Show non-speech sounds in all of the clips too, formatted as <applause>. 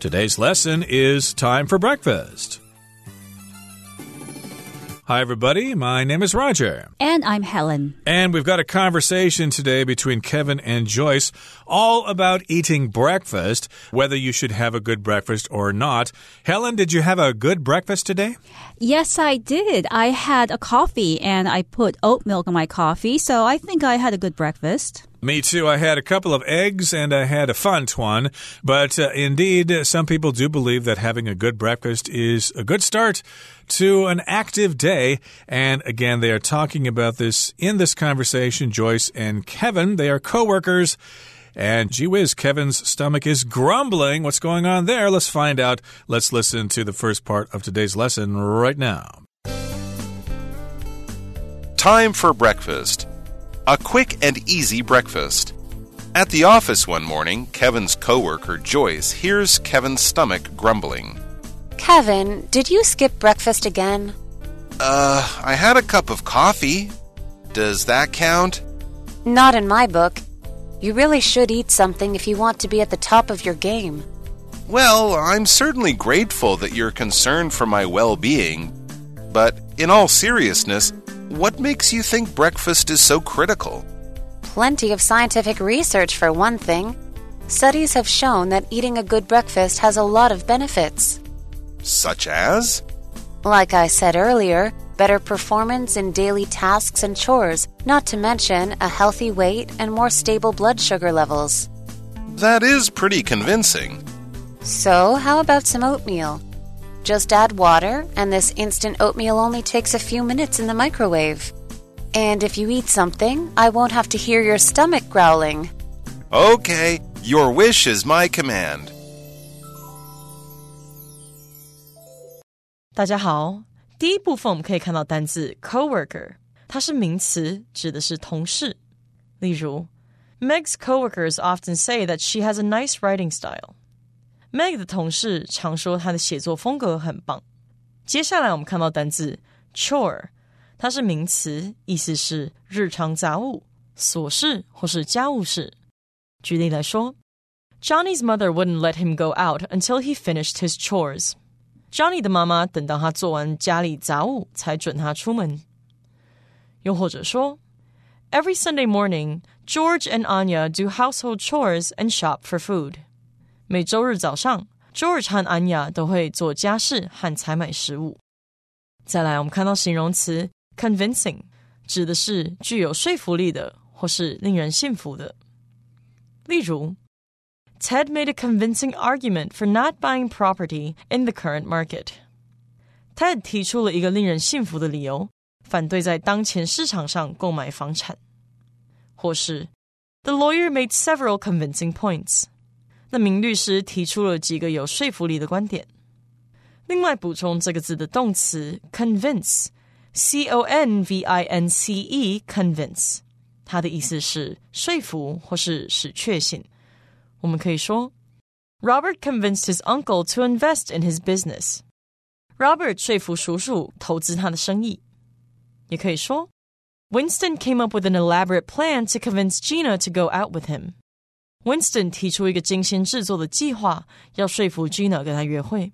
Today's lesson is Time for Breakfast. Hi, everybody. My name is Roger. And I'm Helen. And we've got a conversation today between Kevin and Joyce all about eating breakfast, whether you should have a good breakfast or not. Helen, did you have a good breakfast today? Yes, I did. I had a coffee and I put oat milk in my coffee, so I think I had a good breakfast. Me too. I had a couple of eggs and I had a fun one. But uh, indeed, some people do believe that having a good breakfast is a good start to an active day. And again, they are talking about this in this conversation. Joyce and Kevin, they are co workers. And gee whiz, Kevin's stomach is grumbling. What's going on there? Let's find out. Let's listen to the first part of today's lesson right now. Time for breakfast. A quick and easy breakfast. At the office one morning, Kevin's coworker Joyce hears Kevin's stomach grumbling. Kevin, did you skip breakfast again? Uh, I had a cup of coffee. Does that count? Not in my book. You really should eat something if you want to be at the top of your game. Well, I'm certainly grateful that you're concerned for my well being. But in all seriousness, what makes you think breakfast is so critical? Plenty of scientific research, for one thing. Studies have shown that eating a good breakfast has a lot of benefits. Such as? Like I said earlier, better performance in daily tasks and chores, not to mention a healthy weight and more stable blood sugar levels. That is pretty convincing. So, how about some oatmeal? Just add water, and this instant oatmeal only takes a few minutes in the microwave. And if you eat something, I won't have to hear your stomach growling. Okay, your wish is my command. 大家好，第一部分我们可以看到单字 coworker，它是名词，指的是同事。例如，Meg's coworkers often say that she has a nice writing style. Meg 的同事常说她的写作风格很棒。接下来我们看到单字 chore，它是名词，意思是日常杂物、琐事或是家务事。举例来说，Johnny's mother wouldn't let him go out until he finished his chores. Johnny 的妈妈等到他做完家里杂物才准他出门。又或者说，Every Sunday morning, George and Anya do household chores and shop for food. 每周日早上，George 和安雅都会做家事和采买食物。再来，我们看到形容词 convincing，指的是具有说服力的或是令人信服的。例如，Ted made a convincing argument for not buying property in the current market。Ted 提出了一个令人信服的理由，反对在当前市场上购买房产。或是，The lawyer made several convincing points。 那名律师提出了几个有说服力的观点。另外，补充这个字的动词 convince，c o n v i n c e，convince，它的意思是说服或是使确信。我们可以说，Robert convinced his uncle to invest in his business。Robert 说服叔叔投资他的生意。也可以说，Winston came up with an elaborate plan to convince Gina to go out with him。 Winston 提出一个精心制作的计划，要说服 Gina 跟他约会。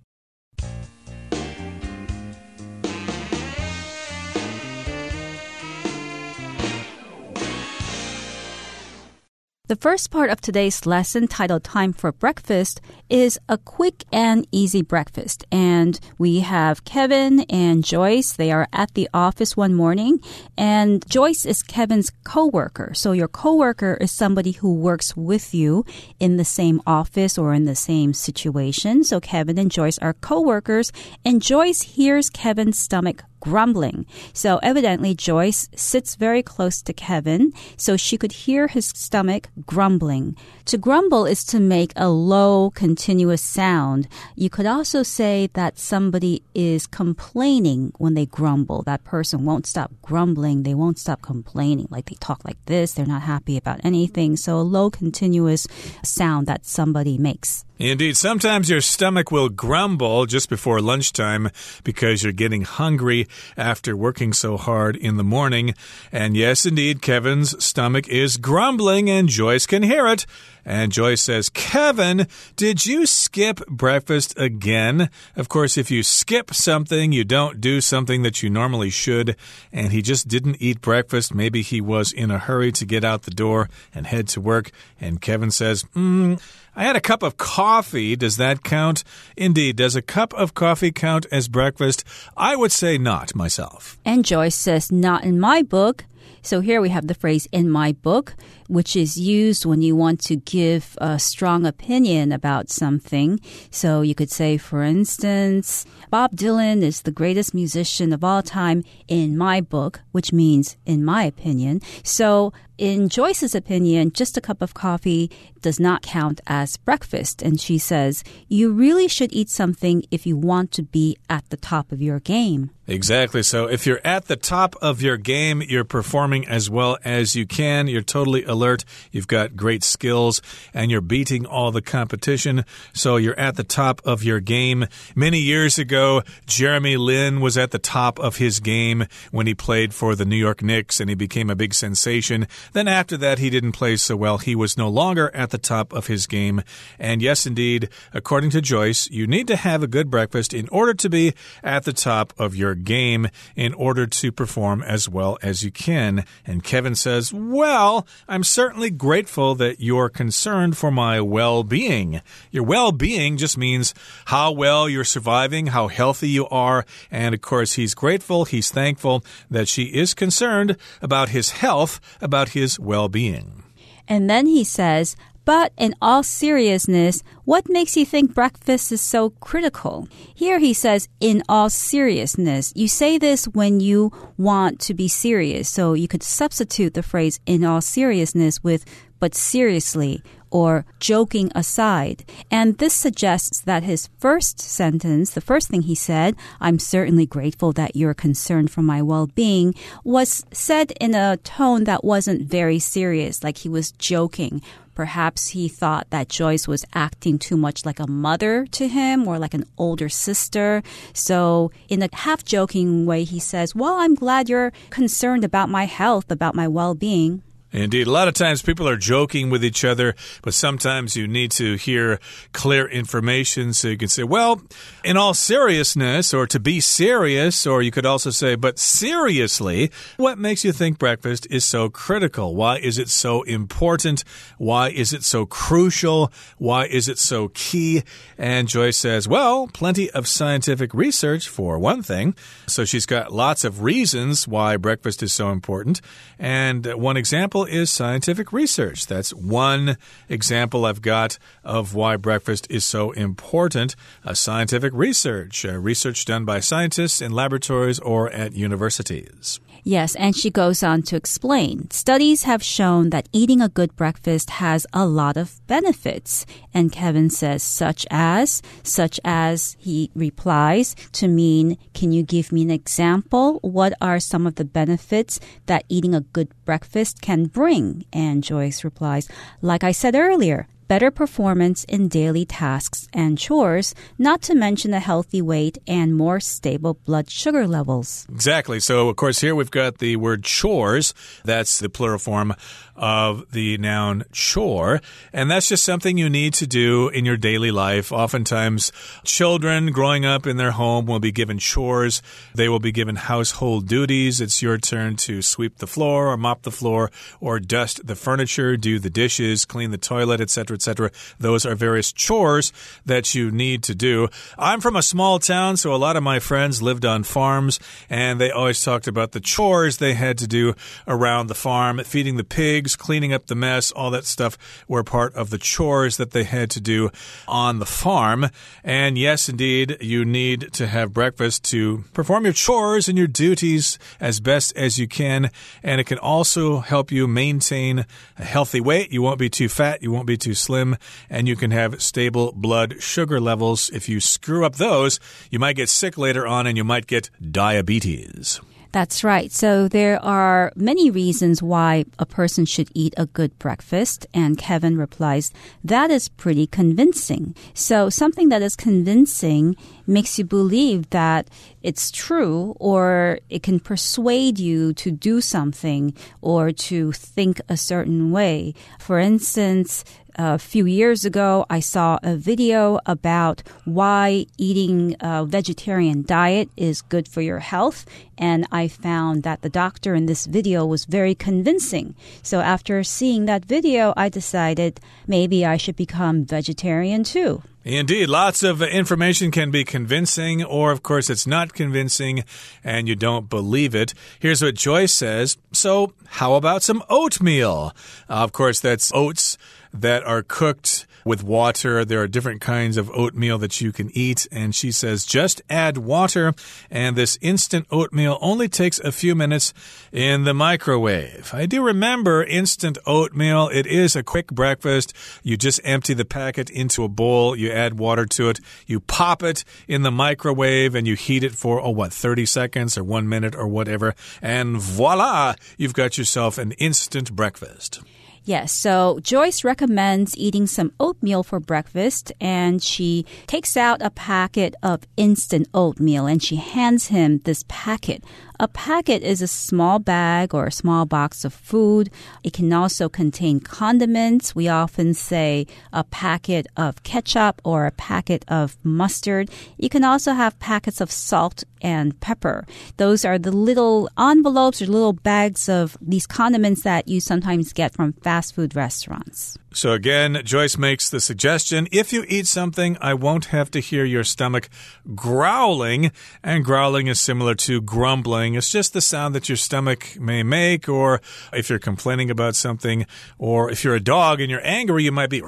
The first part of today's lesson, titled Time for Breakfast, is a quick and easy breakfast. And we have Kevin and Joyce. They are at the office one morning, and Joyce is Kevin's coworker. So your coworker is somebody who works with you in the same office or in the same situation. So Kevin and Joyce are coworkers, and Joyce hears Kevin's stomach grumbling. So evidently, Joyce sits very close to Kevin, so she could hear his stomach grumbling. To grumble is to make a low, continuous sound. You could also say that somebody is complaining when they grumble. That person won't stop grumbling. They won't stop complaining. Like they talk like this. They're not happy about anything. So a low, continuous sound that somebody makes. Indeed, sometimes your stomach will grumble just before lunchtime because you're getting hungry after working so hard in the morning. And yes, indeed, Kevin's stomach is grumbling and Joyce can hear it. And Joyce says, Kevin, did you skip breakfast again? Of course, if you skip something, you don't do something that you normally should. And he just didn't eat breakfast. Maybe he was in a hurry to get out the door and head to work. And Kevin says, hmm. I had a cup of coffee. Does that count? Indeed. Does a cup of coffee count as breakfast? I would say not myself. And Joyce says, not in my book. So here we have the phrase in my book, which is used when you want to give a strong opinion about something. So you could say, for instance, Bob Dylan is the greatest musician of all time in my book, which means in my opinion. So in Joyce's opinion, just a cup of coffee does not count as breakfast. And she says, you really should eat something if you want to be at the top of your game. Exactly. So if you're at the top of your game, you're performing as well as you can. You're totally alert. You've got great skills and you're beating all the competition. So you're at the top of your game. Many years ago, Jeremy Lin was at the top of his game when he played for the New York Knicks and he became a big sensation. Then after that, he didn't play so well. He was no longer at the top of his game. And yes, indeed, according to Joyce, you need to have a good breakfast in order to be at the top of your game, in order to perform as well as you can. And Kevin says, Well, I'm certainly grateful that you're concerned for my well being. Your well being just means how well you're surviving, how healthy you are. And of course, he's grateful, he's thankful that she is concerned about his health, about his well being. And then he says, but in all seriousness, what makes you think breakfast is so critical? Here he says, in all seriousness. You say this when you want to be serious. So you could substitute the phrase in all seriousness with but seriously or joking aside. And this suggests that his first sentence, the first thing he said, I'm certainly grateful that you're concerned for my well being, was said in a tone that wasn't very serious, like he was joking. Perhaps he thought that Joyce was acting too much like a mother to him or like an older sister. So, in a half joking way, he says, Well, I'm glad you're concerned about my health, about my well being. Indeed. A lot of times people are joking with each other, but sometimes you need to hear clear information so you can say, well, in all seriousness, or to be serious, or you could also say, but seriously, what makes you think breakfast is so critical? Why is it so important? Why is it so crucial? Why is it so key? And Joyce says, well, plenty of scientific research for one thing. So she's got lots of reasons why breakfast is so important. And one example is scientific research. That's one example I've got of why breakfast is so important. A scientific research, research done by scientists in laboratories or at universities. Yes, and she goes on to explain. Studies have shown that eating a good breakfast has a lot of benefits. And Kevin says, such as, such as, he replies to mean, can you give me an example? What are some of the benefits that eating a good breakfast can bring? And Joyce replies, like I said earlier, better performance in daily tasks and chores, not to mention a healthy weight and more stable blood sugar levels. Exactly. So, of course, here we've got the word chores. That's the plural form of the noun chore. And that's just something you need to do in your daily life. Oftentimes, children growing up in their home will be given chores. They will be given household duties. It's your turn to sweep the floor or mop the floor or dust the furniture, do the dishes, clean the toilet, etc., etc. Those are various chores that you need to do. I'm from a small town, so a lot of my friends lived on farms, and they always talked about the chores they had to do around the farm, feeding the pigs cleaning up the mess, all that stuff were part of the chores that they had to do on the farm. And yes, indeed, you need to have breakfast to perform your chores and your duties as best as you can. And it can also help you maintain a healthy weight. You won't be too fat, you won't be too slim, and you can have stable blood sugar levels. If you screw up those, you might get sick later on and you might get diabetes. That's right. So there are many reasons why a person should eat a good breakfast. And Kevin replies, that is pretty convincing. So something that is convincing makes you believe that it's true or it can persuade you to do something or to think a certain way. For instance, a few years ago, I saw a video about why eating a vegetarian diet is good for your health. And I found that the doctor in this video was very convincing. So after seeing that video, I decided maybe I should become vegetarian too. Indeed, lots of information can be convincing, or of course, it's not convincing and you don't believe it. Here's what Joyce says So, how about some oatmeal? Uh, of course, that's oats that are cooked with water. There are different kinds of oatmeal that you can eat. And she says just add water, and this instant oatmeal only takes a few minutes in the microwave. I do remember instant oatmeal. It is a quick breakfast. You just empty the packet into a bowl, you add water to it, you pop it in the microwave, and you heat it for, oh, what, 30 seconds or one minute or whatever. And voila, you've got yourself an instant breakfast. Yes, so Joyce recommends eating some oatmeal for breakfast, and she takes out a packet of instant oatmeal and she hands him this packet. A packet is a small bag or a small box of food. It can also contain condiments. We often say a packet of ketchup or a packet of mustard. You can also have packets of salt and pepper. Those are the little envelopes or little bags of these condiments that you sometimes get from fast food restaurants. So again, Joyce makes the suggestion if you eat something, I won't have to hear your stomach growling. And growling is similar to grumbling. It's just the sound that your stomach may make, or if you're complaining about something, or if you're a dog and you're angry, you might be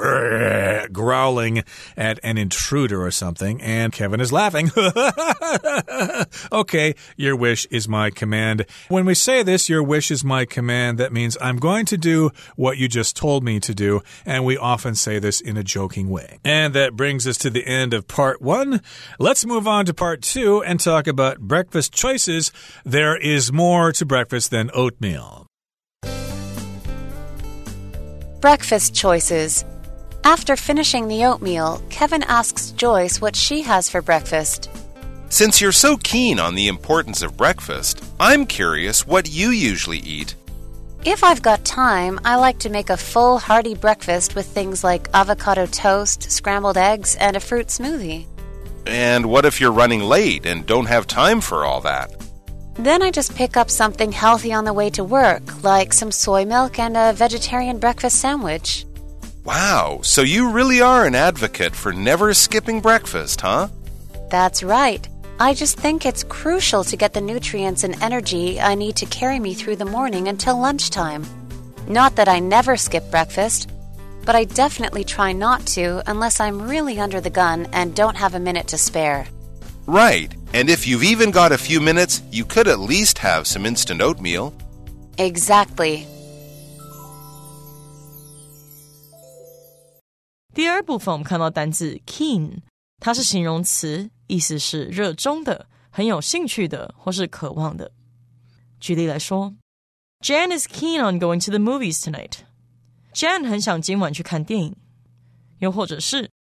growling at an intruder or something. And Kevin is laughing. <laughs> okay, your wish is my command. When we say this, your wish is my command, that means I'm going to do what you just told me to do and we often say this in a joking way. And that brings us to the end of part one. Let's move on to part two and talk about breakfast choices. There is more to breakfast than oatmeal. Breakfast choices. After finishing the oatmeal, Kevin asks Joyce what she has for breakfast. Since you're so keen on the importance of breakfast, I'm curious what you usually eat. If I've got time, I like to make a full, hearty breakfast with things like avocado toast, scrambled eggs, and a fruit smoothie. And what if you're running late and don't have time for all that? Then I just pick up something healthy on the way to work, like some soy milk and a vegetarian breakfast sandwich. Wow, so you really are an advocate for never skipping breakfast, huh? That's right. I just think it's crucial to get the nutrients and energy I need to carry me through the morning until lunchtime. Not that I never skip breakfast, but I definitely try not to unless I'm really under the gun and don't have a minute to spare. Right, and if you've even got a few minutes, you could at least have some instant oatmeal. Exactly. 第二部分我们看到单字 keen， 它是形容词，意思是热衷的、很有兴趣的或是渴望的。举例来说，Jan is keen on going to the movies tonight. Jan 很想今晚去看电影。又或者是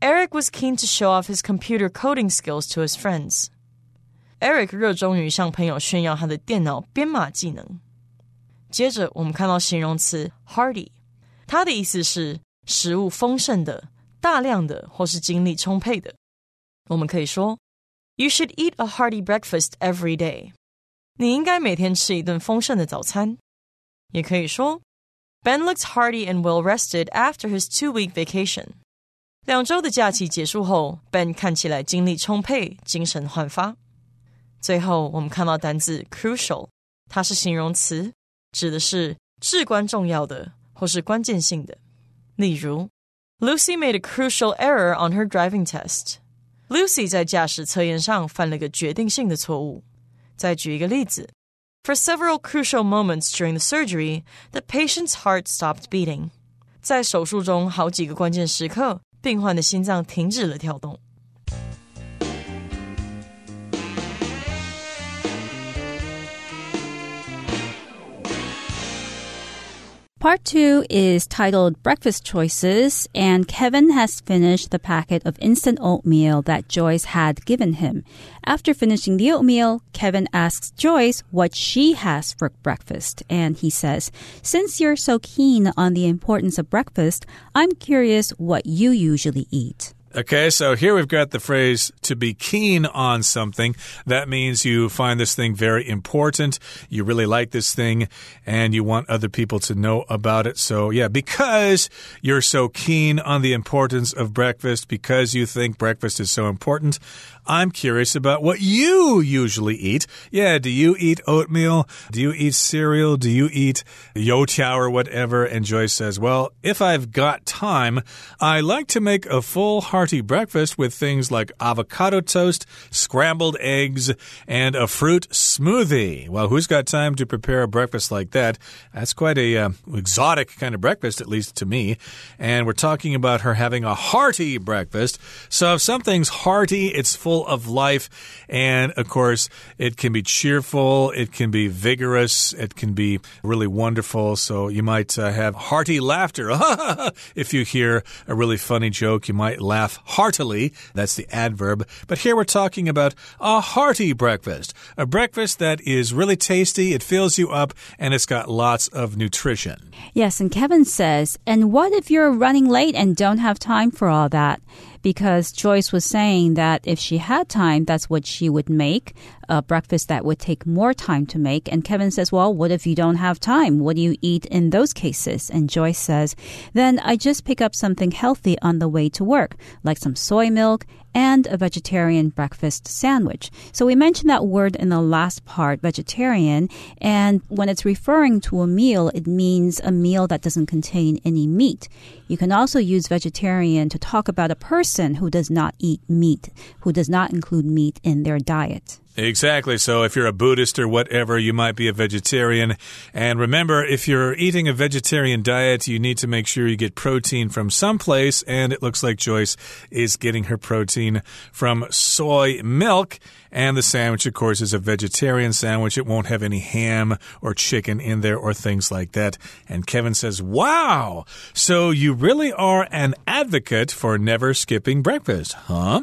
，Eric was keen to show off his computer coding skills to his friends. Eric 热衷于向朋友炫耀他的电脑编码技能。接着，我们看到形容词 hearty，它的意思是食物丰盛的、大量的或是精力充沛的。我们可以说，You should eat a hearty breakfast every day。你应该每天吃一顿丰盛的早餐。也可以说，Ben looks hearty and well rested after his two-week vacation。两周的假期结束后，Ben 看起来精力充沛，精神焕发。最后，我们看到单字 crucial，它是形容词，指的是至关重要的或是关键性的。例如 ，Lucy made a crucial error on her driving test。Lucy 在驾驶测验上犯了个决定性的错误。再举一个例子：For several crucial moments during the surgery, the patient's heart stopped beating。在手术中好几个关键时刻，病患的心脏停止了跳动。 Part two is titled Breakfast Choices, and Kevin has finished the packet of instant oatmeal that Joyce had given him. After finishing the oatmeal, Kevin asks Joyce what she has for breakfast, and he says, Since you're so keen on the importance of breakfast, I'm curious what you usually eat. Okay, so here we've got the phrase to be keen on something. That means you find this thing very important. You really like this thing and you want other people to know about it. So, yeah, because you're so keen on the importance of breakfast, because you think breakfast is so important, I'm curious about what you usually eat. Yeah, do you eat oatmeal? Do you eat cereal? Do you eat youtiao or whatever? And Joyce says, Well, if I've got time, I like to make a full hearty breakfast with things like avocado toast, scrambled eggs, and a fruit smoothie. Well, who's got time to prepare a breakfast like that? That's quite a uh, exotic kind of breakfast, at least to me. And we're talking about her having a hearty breakfast. So if something's hearty, it's full of life. And of course, it can be cheerful, it can be vigorous, it can be really wonderful. So you might uh, have hearty laughter. <laughs> if you hear a really funny joke, you might laugh heartily. That's the adverb. But here we're talking about a hearty breakfast, a breakfast that is really tasty, it fills you up, and it's got lots of nutrition. Yes, and Kevin says, and what if you're running late and don't have time for all that? Because Joyce was saying that if she had time, that's what she would make a breakfast that would take more time to make. And Kevin says, Well, what if you don't have time? What do you eat in those cases? And Joyce says, Then I just pick up something healthy on the way to work, like some soy milk and a vegetarian breakfast sandwich. So we mentioned that word in the last part, vegetarian, and when it's referring to a meal, it means a meal that doesn't contain any meat. You can also use vegetarian to talk about a person who does not eat meat, who does not include meat in their diet. Exactly. So if you're a Buddhist or whatever, you might be a vegetarian. And remember, if you're eating a vegetarian diet, you need to make sure you get protein from someplace. And it looks like Joyce is getting her protein from soy milk. And the sandwich, of course, is a vegetarian sandwich. It won't have any ham or chicken in there or things like that. And Kevin says, Wow! So you really are an advocate for never skipping breakfast, huh?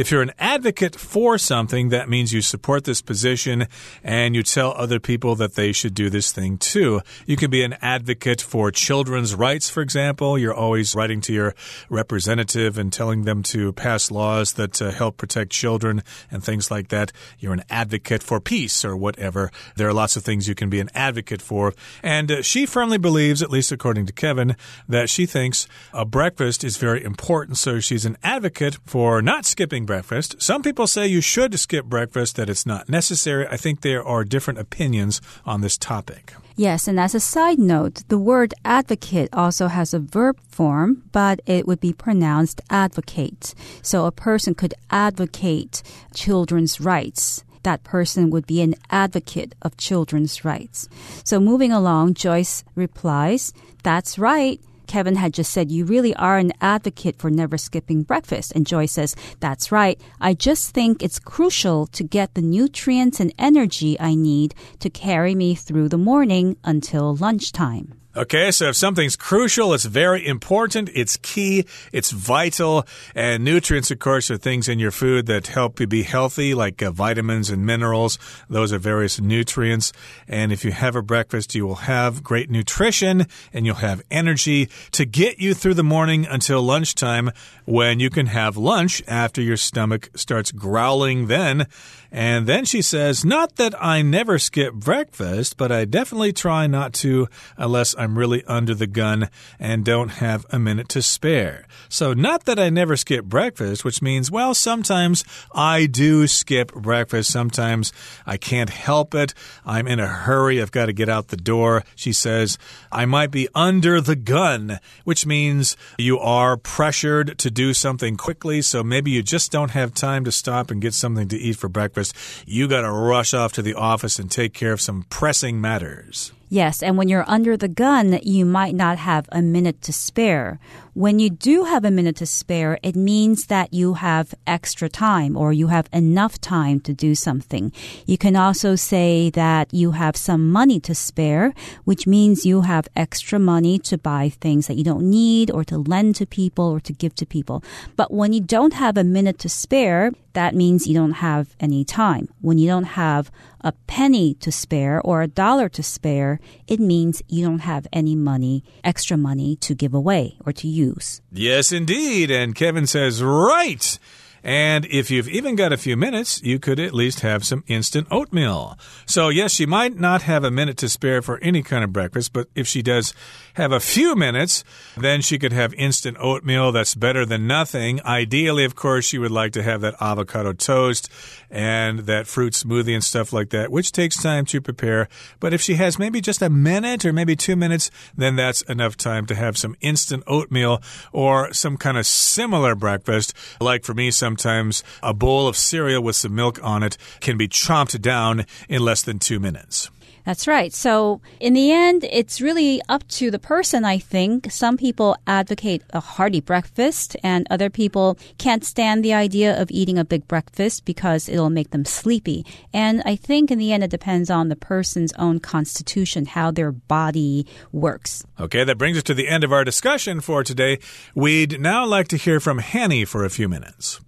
If you're an advocate for something, that means you support this position and you tell other people that they should do this thing too. You can be an advocate for children's rights, for example. You're always writing to your representative and telling them to pass laws that uh, help protect children and things like that. You're an advocate for peace or whatever. There are lots of things you can be an advocate for. And uh, she firmly believes, at least according to Kevin, that she thinks a breakfast is very important. So she's an advocate for not skipping breakfast. Some people say you should skip breakfast, that it's not necessary. I think there are different opinions on this topic. Yes, and as a side note, the word advocate also has a verb form, but it would be pronounced advocate. So a person could advocate children's rights that person would be an advocate of children's rights. So moving along, Joyce replies, That's right. Kevin had just said, You really are an advocate for never skipping breakfast. And Joy says, That's right. I just think it's crucial to get the nutrients and energy I need to carry me through the morning until lunchtime. Okay, so if something's crucial, it's very important, it's key, it's vital, and nutrients, of course, are things in your food that help you be healthy, like uh, vitamins and minerals. Those are various nutrients. And if you have a breakfast, you will have great nutrition and you'll have energy to get you through the morning until lunchtime when you can have lunch after your stomach starts growling then. And then she says, Not that I never skip breakfast, but I definitely try not to unless I'm really under the gun and don't have a minute to spare. So, not that I never skip breakfast, which means, well, sometimes I do skip breakfast. Sometimes I can't help it. I'm in a hurry. I've got to get out the door. She says, I might be under the gun, which means you are pressured to do something quickly. So maybe you just don't have time to stop and get something to eat for breakfast. You got to rush off to the office and take care of some pressing matters. Yes, and when you're under the gun, you might not have a minute to spare. When you do have a minute to spare, it means that you have extra time or you have enough time to do something. You can also say that you have some money to spare, which means you have extra money to buy things that you don't need or to lend to people or to give to people. But when you don't have a minute to spare, that means you don't have any time. When you don't have a penny to spare or a dollar to spare, it means you don't have any money, extra money to give away or to use. Yes, indeed. And Kevin says, right. And if you've even got a few minutes, you could at least have some instant oatmeal. So, yes, she might not have a minute to spare for any kind of breakfast, but if she does have a few minutes, then she could have instant oatmeal. That's better than nothing. Ideally, of course, she would like to have that avocado toast and that fruit smoothie and stuff like that, which takes time to prepare. But if she has maybe just a minute or maybe two minutes, then that's enough time to have some instant oatmeal or some kind of similar breakfast. Like for me, sometimes a bowl of cereal with some milk on it can be chomped down in less than two minutes. That's right. So, in the end, it's really up to the person, I think. Some people advocate a hearty breakfast, and other people can't stand the idea of eating a big breakfast because it'll make them sleepy. And I think in the end, it depends on the person's own constitution, how their body works. Okay, that brings us to the end of our discussion for today. We'd now like to hear from Hanny for a few minutes.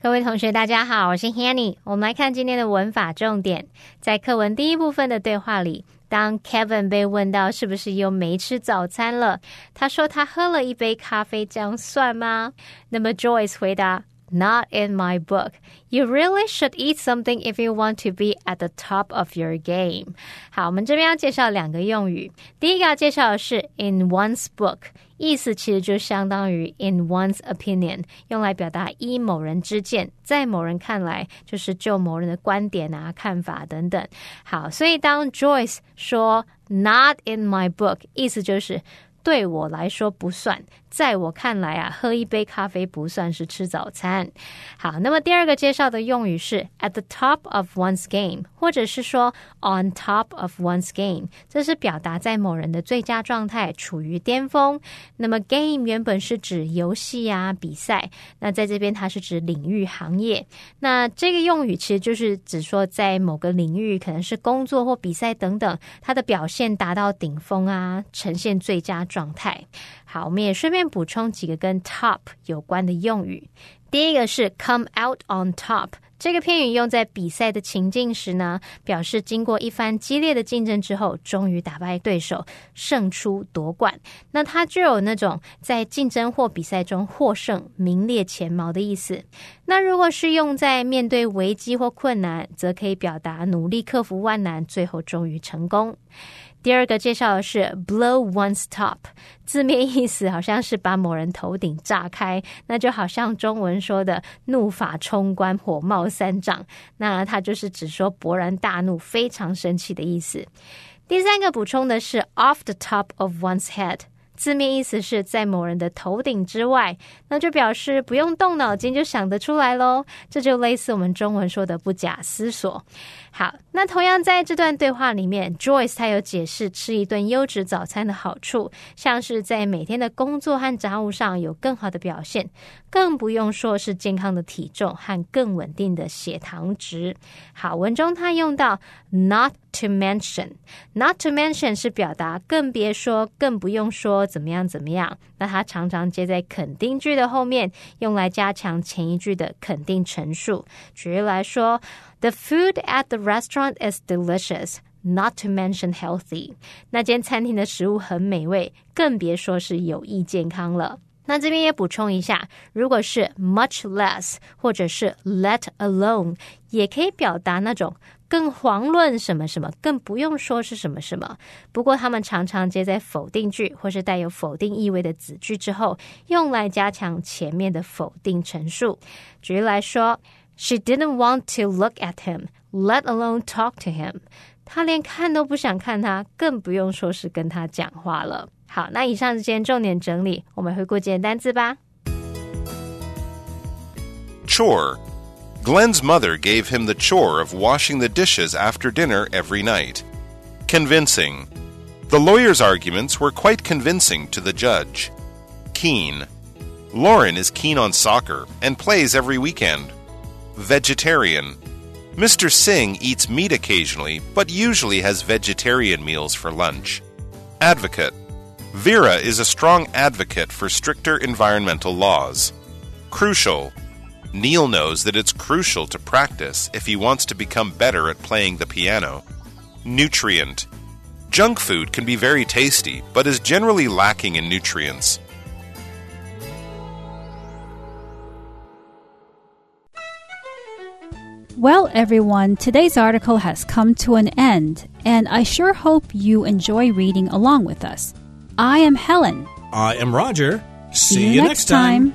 各位同学，大家好，我是 Hanny。我们来看今天的文法重点。在课文第一部分的对话里，当 Kevin 被问到是不是又没吃早餐了，他说他喝了一杯咖啡，这样算吗？那么 Joyce 回答。Not in my book. You really should eat something if you want to be at the top of your game. 好，我们这边要介绍两个用语。第一个要介绍的是 in one's book，意思其实就相当于 in one's opinion，用来表达依某人之见，在某人看来就是就某人的观点啊、看法等等。好，所以当 Joyce 说 not in my book，意思就是对我来说不算。 在我看来啊，喝一杯咖啡不算是吃早餐。好，那么第二个介绍的用语是 at the top of one's game，或者是说 on top of one's game，这是表达在某人的最佳状态，处于巅峰。那么 game 原本是指游戏啊、比赛，那在这边它是指领域、行业。那这个用语其实就是指说在某个领域，可能是工作或比赛等等，它的表现达到顶峰啊，呈现最佳状态。好，我们也顺便补充几个跟 top 有关的用语。第一个是 come out on top，这个片语用在比赛的情境时呢，表示经过一番激烈的竞争之后，终于打败对手，胜出夺冠。那它就有那种在竞争或比赛中获胜、名列前茅的意思。那如果是用在面对危机或困难，则可以表达努力克服万难，最后终于成功。第二个介绍的是 blow one's top，字面意思好像是把某人头顶炸开，那就好像中文说的怒发冲冠、火冒三丈，那它就是指说勃然大怒、非常生气的意思。第三个补充的是 off the top of one's head。字面意思是在某人的头顶之外，那就表示不用动脑筋就想得出来喽。这就类似我们中文说的不假思索。好，那同样在这段对话里面，Joyce 他有解释吃一顿优质早餐的好处，像是在每天的工作和杂务上有更好的表现，更不用说是健康的体重和更稳定的血糖值。好，文中他用到 not to mention，not to mention 是表达更别说、更不用说怎么样怎么样。那它常常接在肯定句的后面，用来加强前一句的肯定陈述。举例来说。The food at the restaurant is delicious, not to mention healthy. 那间餐厅的食物很美味，更别说是有益健康了。那这边也补充一下，如果是 much less 或者是 let alone，也可以表达那种更遑论什么什么，更不用说是什么什么。不过他们常常接在否定句或是带有否定意味的子句之后，用来加强前面的否定陈述。举例来说。She didn't want to look at him, let alone talk to him. 她连看都不想看他，更不用说是跟他讲话了。好，那以上是今天重点整理，我们回顾今天单词吧。 chore. Glenn's mother gave him the chore of washing the dishes after dinner every night. Convincing. The lawyer's arguments were quite convincing to the judge. Keen. Lauren is keen on soccer and plays every weekend. Vegetarian. Mr. Singh eats meat occasionally, but usually has vegetarian meals for lunch. Advocate. Vera is a strong advocate for stricter environmental laws. Crucial. Neil knows that it's crucial to practice if he wants to become better at playing the piano. Nutrient. Junk food can be very tasty, but is generally lacking in nutrients. Well, everyone, today's article has come to an end, and I sure hope you enjoy reading along with us. I am Helen. I am Roger. See, you next time.